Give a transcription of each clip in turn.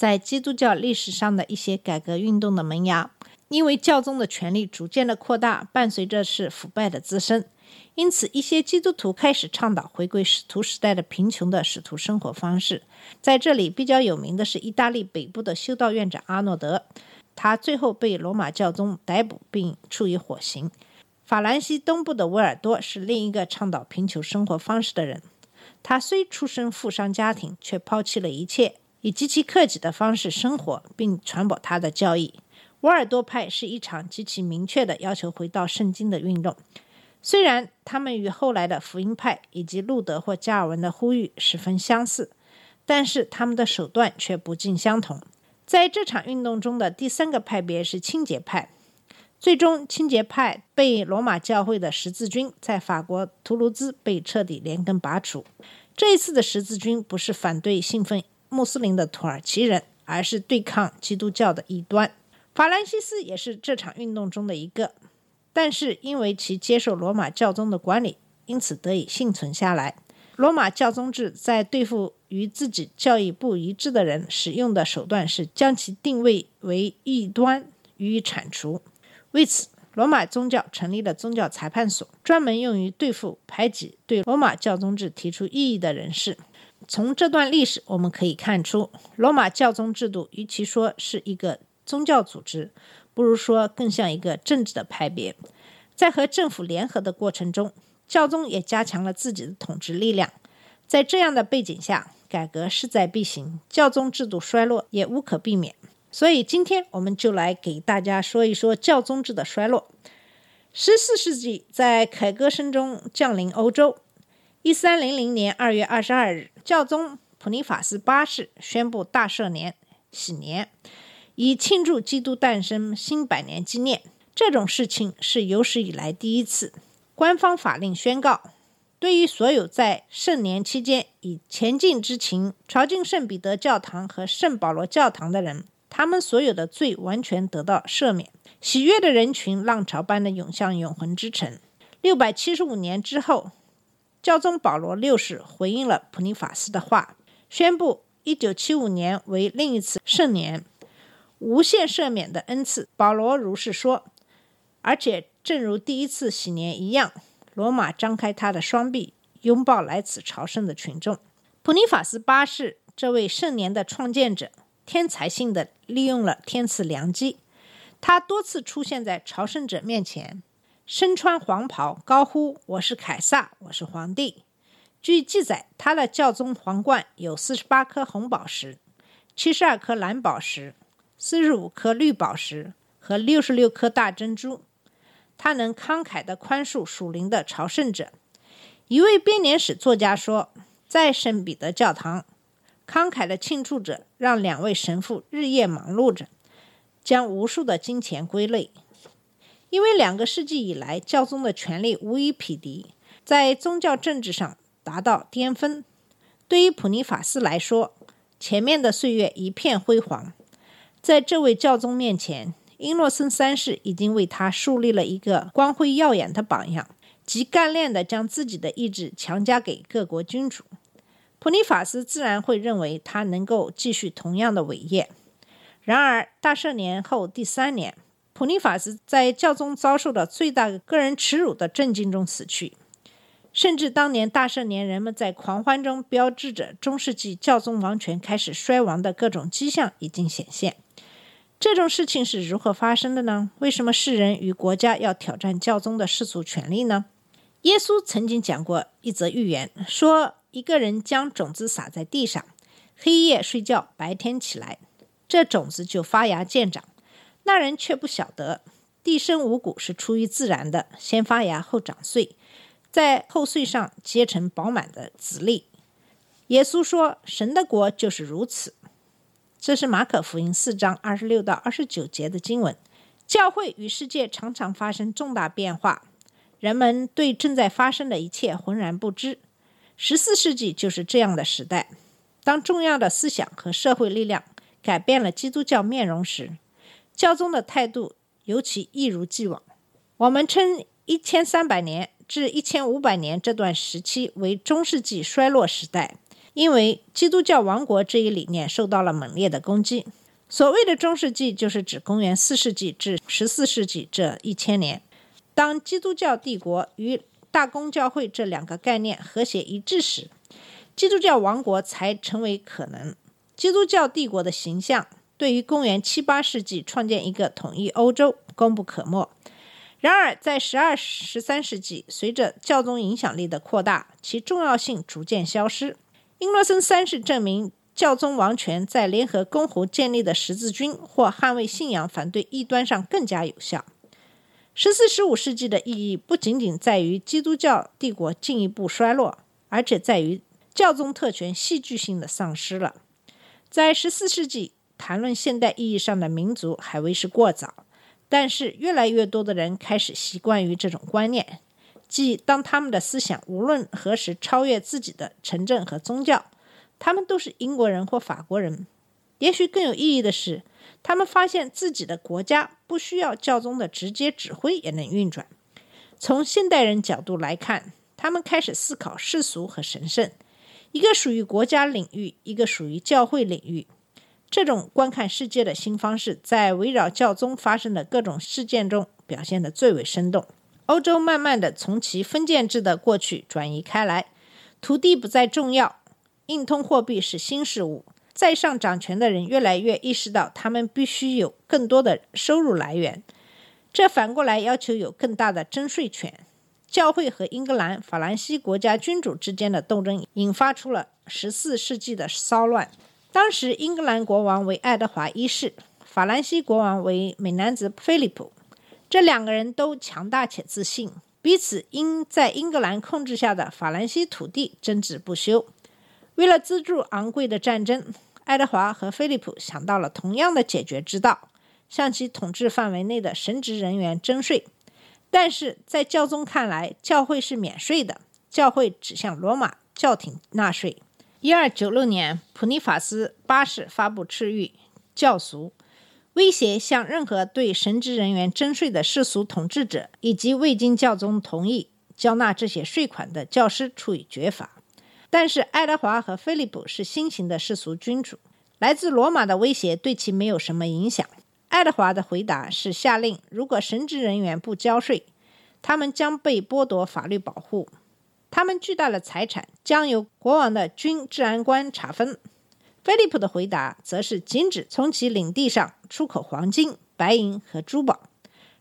在基督教历史上的一些改革运动的萌芽。因为教宗的权力逐渐的扩大，伴随着是腐败的滋生，因此一些基督徒开始倡导回归使徒时代的贫穷的使徒生活方式。在这里比较有名的是意大利北部的修道院长阿诺德，他最后被罗马教宗逮捕并处以火刑。法兰西东部的维尔多是另一个倡导贫穷生活方式的人。他虽出身富商家庭，却抛弃了一切，以极其克己的方式生活，并传播他的教义。瓦尔多派是一场极其明确的要求回到圣经的运动。虽然他们与后来的福音派以及路德或加尔文的呼吁十分相似，但是他们的手段却不尽相同。在这场运动中的第三个派别是清洁派。最终，清洁派被罗马教会的十字军在法国图卢兹被彻底连根拔除。这一次的十字军不是反对信奉穆斯林的土耳其人，而是对抗基督教的异端。法兰西斯也是这场运动中的一个，但是因为其接受罗马教宗的管理，因此得以幸存下来。罗马教宗制在对付与自己教义不一致的人使用的手段是将其定位为异端予以铲除。为此，罗马宗教成立了宗教裁判所，专门用于对付排挤对罗马教宗制提出异议的人士。从这段历史我们可以看出，罗马教宗制度与其说是一个宗教组织，不如说更像一个政治的派别。在和政府联合的过程中，教宗也加强了自己的统治力量。在这样的背景下，改革势在必行，教宗制度衰落也无可避免。所以今天我们就来给大家说一说教宗制的衰落。十四世纪在凯歌声中降临欧洲。一三零零年二月二十二日，教宗普尼法斯八世宣布大赦年喜年，以庆祝基督诞生新百年纪念。这种事情是有史以来第一次。官方法令宣告，对于所有在圣年期间以前进之情朝觐圣彼得教堂和圣保罗教堂的人，他们所有的罪完全得到赦免。喜悦的人群浪潮般的涌向永恒之城。六百七十五年之后，教宗保罗六世回应了普尼法斯的话，宣布一九七五年为另一次圣年，无限赦免的恩赐。保罗如是说，而且正如第一次喜年一样，罗马张开他的双臂，拥抱来此朝圣的群众。普尼法斯八世这位圣年的创建者，天才性的利用了天赐良机，他多次出现在朝圣者面前。身穿黄袍，高呼“我是凯撒，我是皇帝”。据记载，他的教宗皇冠有四十八颗红宝石、七十二颗蓝宝石、四十五颗绿宝石和六十六颗大珍珠。他能慷慨地宽恕属灵的朝圣者。一位编年史作家说，在圣彼得教堂，慷慨的庆祝者让两位神父日夜忙碌着，将无数的金钱归类。因为两个世纪以来，教宗的权力无以匹敌，在宗教政治上达到巅峰。对于普尼法斯来说，前面的岁月一片辉煌。在这位教宗面前，英诺森三世已经为他树立了一个光辉耀眼的榜样，即干练地将自己的意志强加给各国君主。普尼法斯自然会认为他能够继续同样的伟业。然而，大赦年后第三年，普利法斯在教宗遭受的最大个人耻辱的震惊中死去，甚至当年大赦年人们在狂欢中标志着中世纪教宗王权开始衰亡的各种迹象已经显现。这种事情是如何发生的呢？为什么世人与国家要挑战教宗的世俗权利呢？耶稣曾经讲过一则寓言，说一个人将种子撒在地上，黑夜睡觉，白天起来，这种子就发芽见长。那人却不晓得，地生五谷是出于自然的，先发芽后长穗，在后穗上结成饱满的籽粒。耶稣说：“神的国就是如此。”这是马可福音四章二十六到二十九节的经文。教会与世界常常发生重大变化，人们对正在发生的一切浑然不知。十四世纪就是这样的时代。当重要的思想和社会力量改变了基督教面容时，教宗的态度尤其一如既往。我们称一千三百年至一千五百年这段时期为中世纪衰落时代。因为基督教王国这一理念受到了猛烈的攻击。所谓的中世纪，就是指公元四世纪至十四世纪这一千年。当基督教帝国与大公教会这两个概念和谐一致时，基督教王国才成为可能。基督教帝国的形象对于公元七八世纪创建一个统一欧洲功不可没。然而，在十二、十三世纪，随着教宗影响力的扩大，其重要性逐渐消失。英诺森三世证明，教宗王权在联合公侯建立的十字军或捍卫信仰、反对异端上更加有效。十四、十五世纪的意义不仅仅在于基督教帝国进一步衰落，而且在于教宗特权戏剧性的丧失了。在十四世纪，谈论现代意义上的民族还为时过早，但是越来越多的人开始习惯于这种观念。即当他们的思想无论何时超越自己的城镇和宗教，他们都是英国人或法国人。也许更有意义的是，他们发现自己的国家不需要教宗的直接指挥也能运转。从现代人角度来看，他们开始思考世俗和神圣，一个属于国家领域，一个属于教会领域。这种观看世界的新方式，在围绕教宗发生的各种事件中表现得最为生动。欧洲慢慢的从其封建制的过去转移开来，土地不再重要，硬通货币是新事物。在上掌权的人越来越意识到，他们必须有更多的收入来源，这反过来要求有更大的征税权。教会和英格兰、法兰西国家君主之间的斗争引发出了十四世纪的骚乱。当时，英格兰国王为爱德华一世，法兰西国王为美男子菲利普。这两个人都强大且自信，彼此因在英格兰控制下的法兰西土地争执不休。为了资助昂贵的战争，爱德华和菲利普想到了同样的解决之道：向其统治范围内的神职人员征税。但是在教宗看来，教会是免税的，教会只向罗马教廷纳税。一二九六年，普尼法斯八世发布敕谕，教俗。威胁向任何对神职人员征税的世俗统治者，以及未经教宗同意交纳这些税款的教师处以绝罚。但是，爱德华和菲利普是新型的世俗君主，来自罗马的威胁对其没有什么影响。爱德华的回答是下令：如果神职人员不交税，他们将被剥夺法律保护，他们巨大的财产将由国王的军治安官查分。菲利普的回答则是禁止从其领地上出口黄金、白银和珠宝，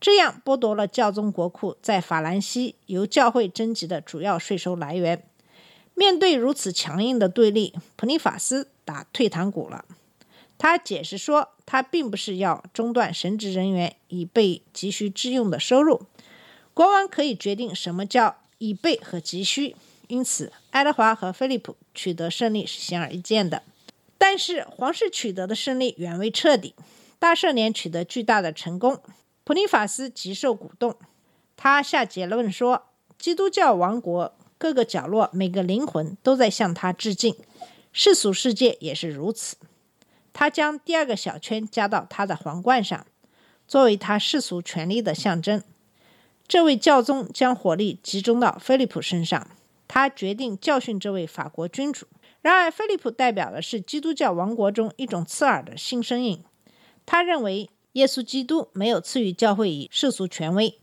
这样剥夺了教宗国库在法兰西由教会征集的主要税收来源。面对如此强硬的对立，普尼法斯打退堂鼓了。他解释说，他并不是要中断神职人员以备急需之用的收入，国王可以决定什么叫以备和急需。因此，爱德华和菲利普取得胜利是显而易见的。但是皇室取得的胜利远未彻底，大赦年取得巨大的成功，普利法斯极受鼓动。他下结论说：“基督教王国各个角落，每个灵魂都在向他致敬，世俗世界也是如此。”他将第二个小圈加到他的皇冠上，作为他世俗权力的象征。这位教宗将火力集中到菲利普身上，他决定教训这位法国君主。然而，菲利普代表的是基督教王国中一种刺耳的新声音。他认为耶稣基督没有赐予教会以世俗权威。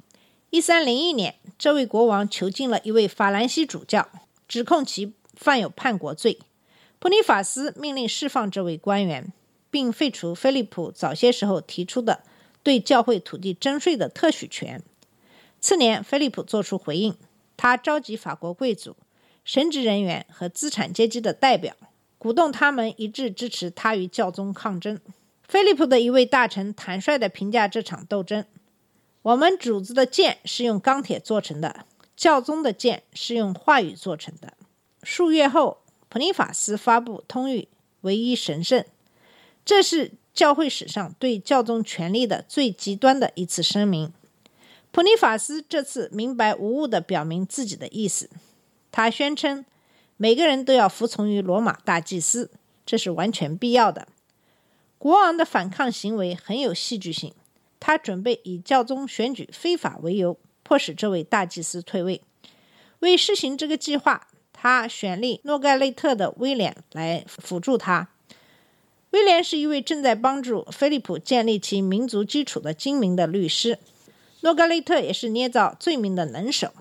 一三零一年，这位国王囚禁了一位法兰西主教，指控其犯有叛国罪。普尼法斯命令释放这位官员，并废除菲利普早些时候提出的对教会土地征税的特许权。次年，菲利普作出回应，他召集法国贵族。神职人员和资产阶级的代表，鼓动他们一致支持他与教宗抗争。菲利普的一位大臣坦率地评价这场斗争：“我们主子的剑是用钢铁做成的，教宗的剑是用话语做成的。”数月后，普林法斯发布通谕：“唯一神圣。”这是教会史上对教宗权力的最极端的一次声明。普尼法斯这次明白无误地表明自己的意思，他宣称每个人都要服从于罗马大祭司，这是完全必要的。国王的反抗行为很有戏剧性，他准备以教宗选举非法为由，迫使这位大祭司退位。为实行这个计划，他选立诺盖内特的威廉来辅助他。威廉是一位正在帮助菲利普建立其民族基础的精明的律师。诺格雷特也是捏造罪名的能手。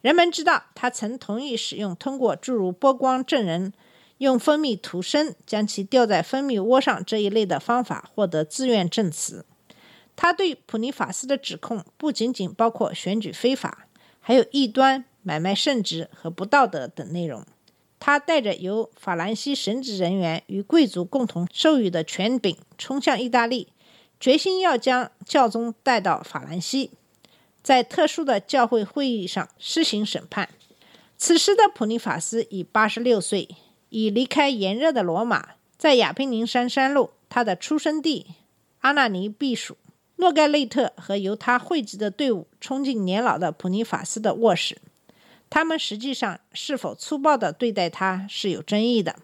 人们知道他曾同意使用通过注入波光证人用蜂蜜涂身将其吊在蜂蜜窝上这一类的方法获得自愿证词。他对普尼法斯的指控不仅仅包括选举非法，还有异端、买卖圣职和不道德等内容。他带着由法兰西神职人员与贵族共同授予的权柄冲向意大利。决心要将教宗带到法兰西，在特殊的教会会议上施行审判。此时的普尼法斯已八十六岁，已离开炎热的罗马，在亚平宁山山路他的出生地阿纳尼避暑。诺盖内特和由他汇集的队伍冲进年老的普尼法斯的卧室，他们实际上是否粗暴地对待他是有争议的，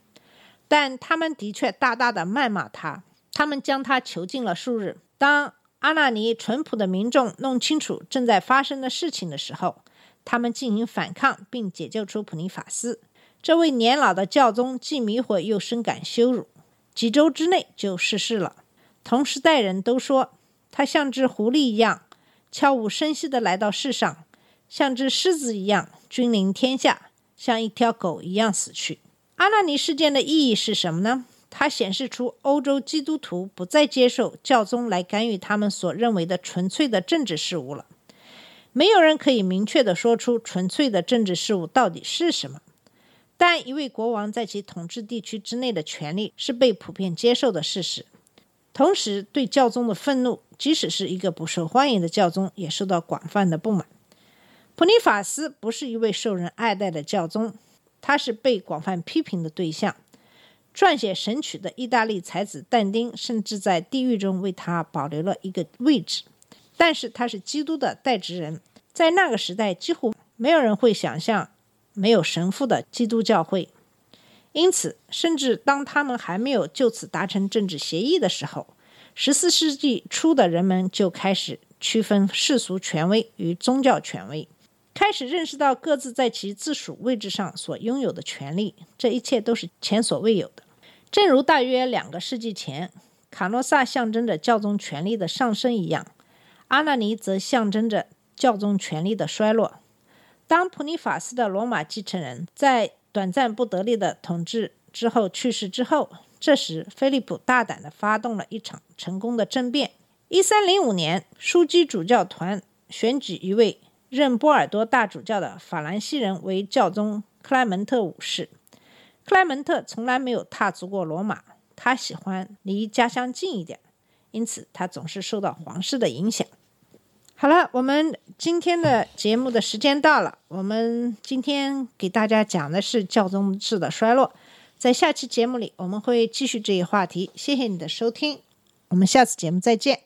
但他们的确大大的谩骂他。他们将他囚禁了数日。当阿纳尼淳朴的民众弄清楚正在发生的事情的时候，他们进行反抗，并解救出普尼法斯。这位年老的教宗既迷惑又深感羞辱，几周之内就逝世了。同时代人都说，他像只狐狸一样悄无声息地来到世上，像只狮子一样君临天下，像一条狗一样死去。阿纳尼事件的意义是什么呢？它显示出欧洲基督徒不再接受教宗来干预他们所认为的纯粹的政治事务了。没有人可以明确地说出纯粹的政治事务到底是什么，但一位国王在其统治地区之内的权利是被普遍接受的事实。同时，对教宗的愤怒，即使是一个不受欢迎的教宗，也受到广泛的不满。普尼法斯不是一位受人爱戴的教宗，他是被广泛批评的对象。撰写《神曲》的意大利才子但丁，甚至在地狱中为他保留了一个位置。但是他是基督的代职人，在那个时代，几乎没有人会想象没有神父的基督教会。因此，甚至当他们还没有就此达成政治协议的时候，十四世纪初的人们就开始区分世俗权威与宗教权威，开始认识到各自在其自属位置上所拥有的权利。这一切都是前所未有的。正如大约两个世纪前，卡诺萨象征着教宗权力的上升一样，阿纳尼则象征着教宗权力的衰落。当普尼法斯的罗马继承人在短暂不得力的统治之后去世之后，这时菲利普大胆地发动了一场成功的政变。一三零五年，枢机主教团选举一位任波尔多大主教的法兰西人为教宗克莱门特五世。克莱门特从来没有踏足过罗马，他喜欢离家乡近一点，因此他总是受到皇室的影响。好了，我们今天的节目的时间到了，我们今天给大家讲的是教宗制的衰落，在下期节目里我们会继续这一话题。谢谢你的收听，我们下次节目再见。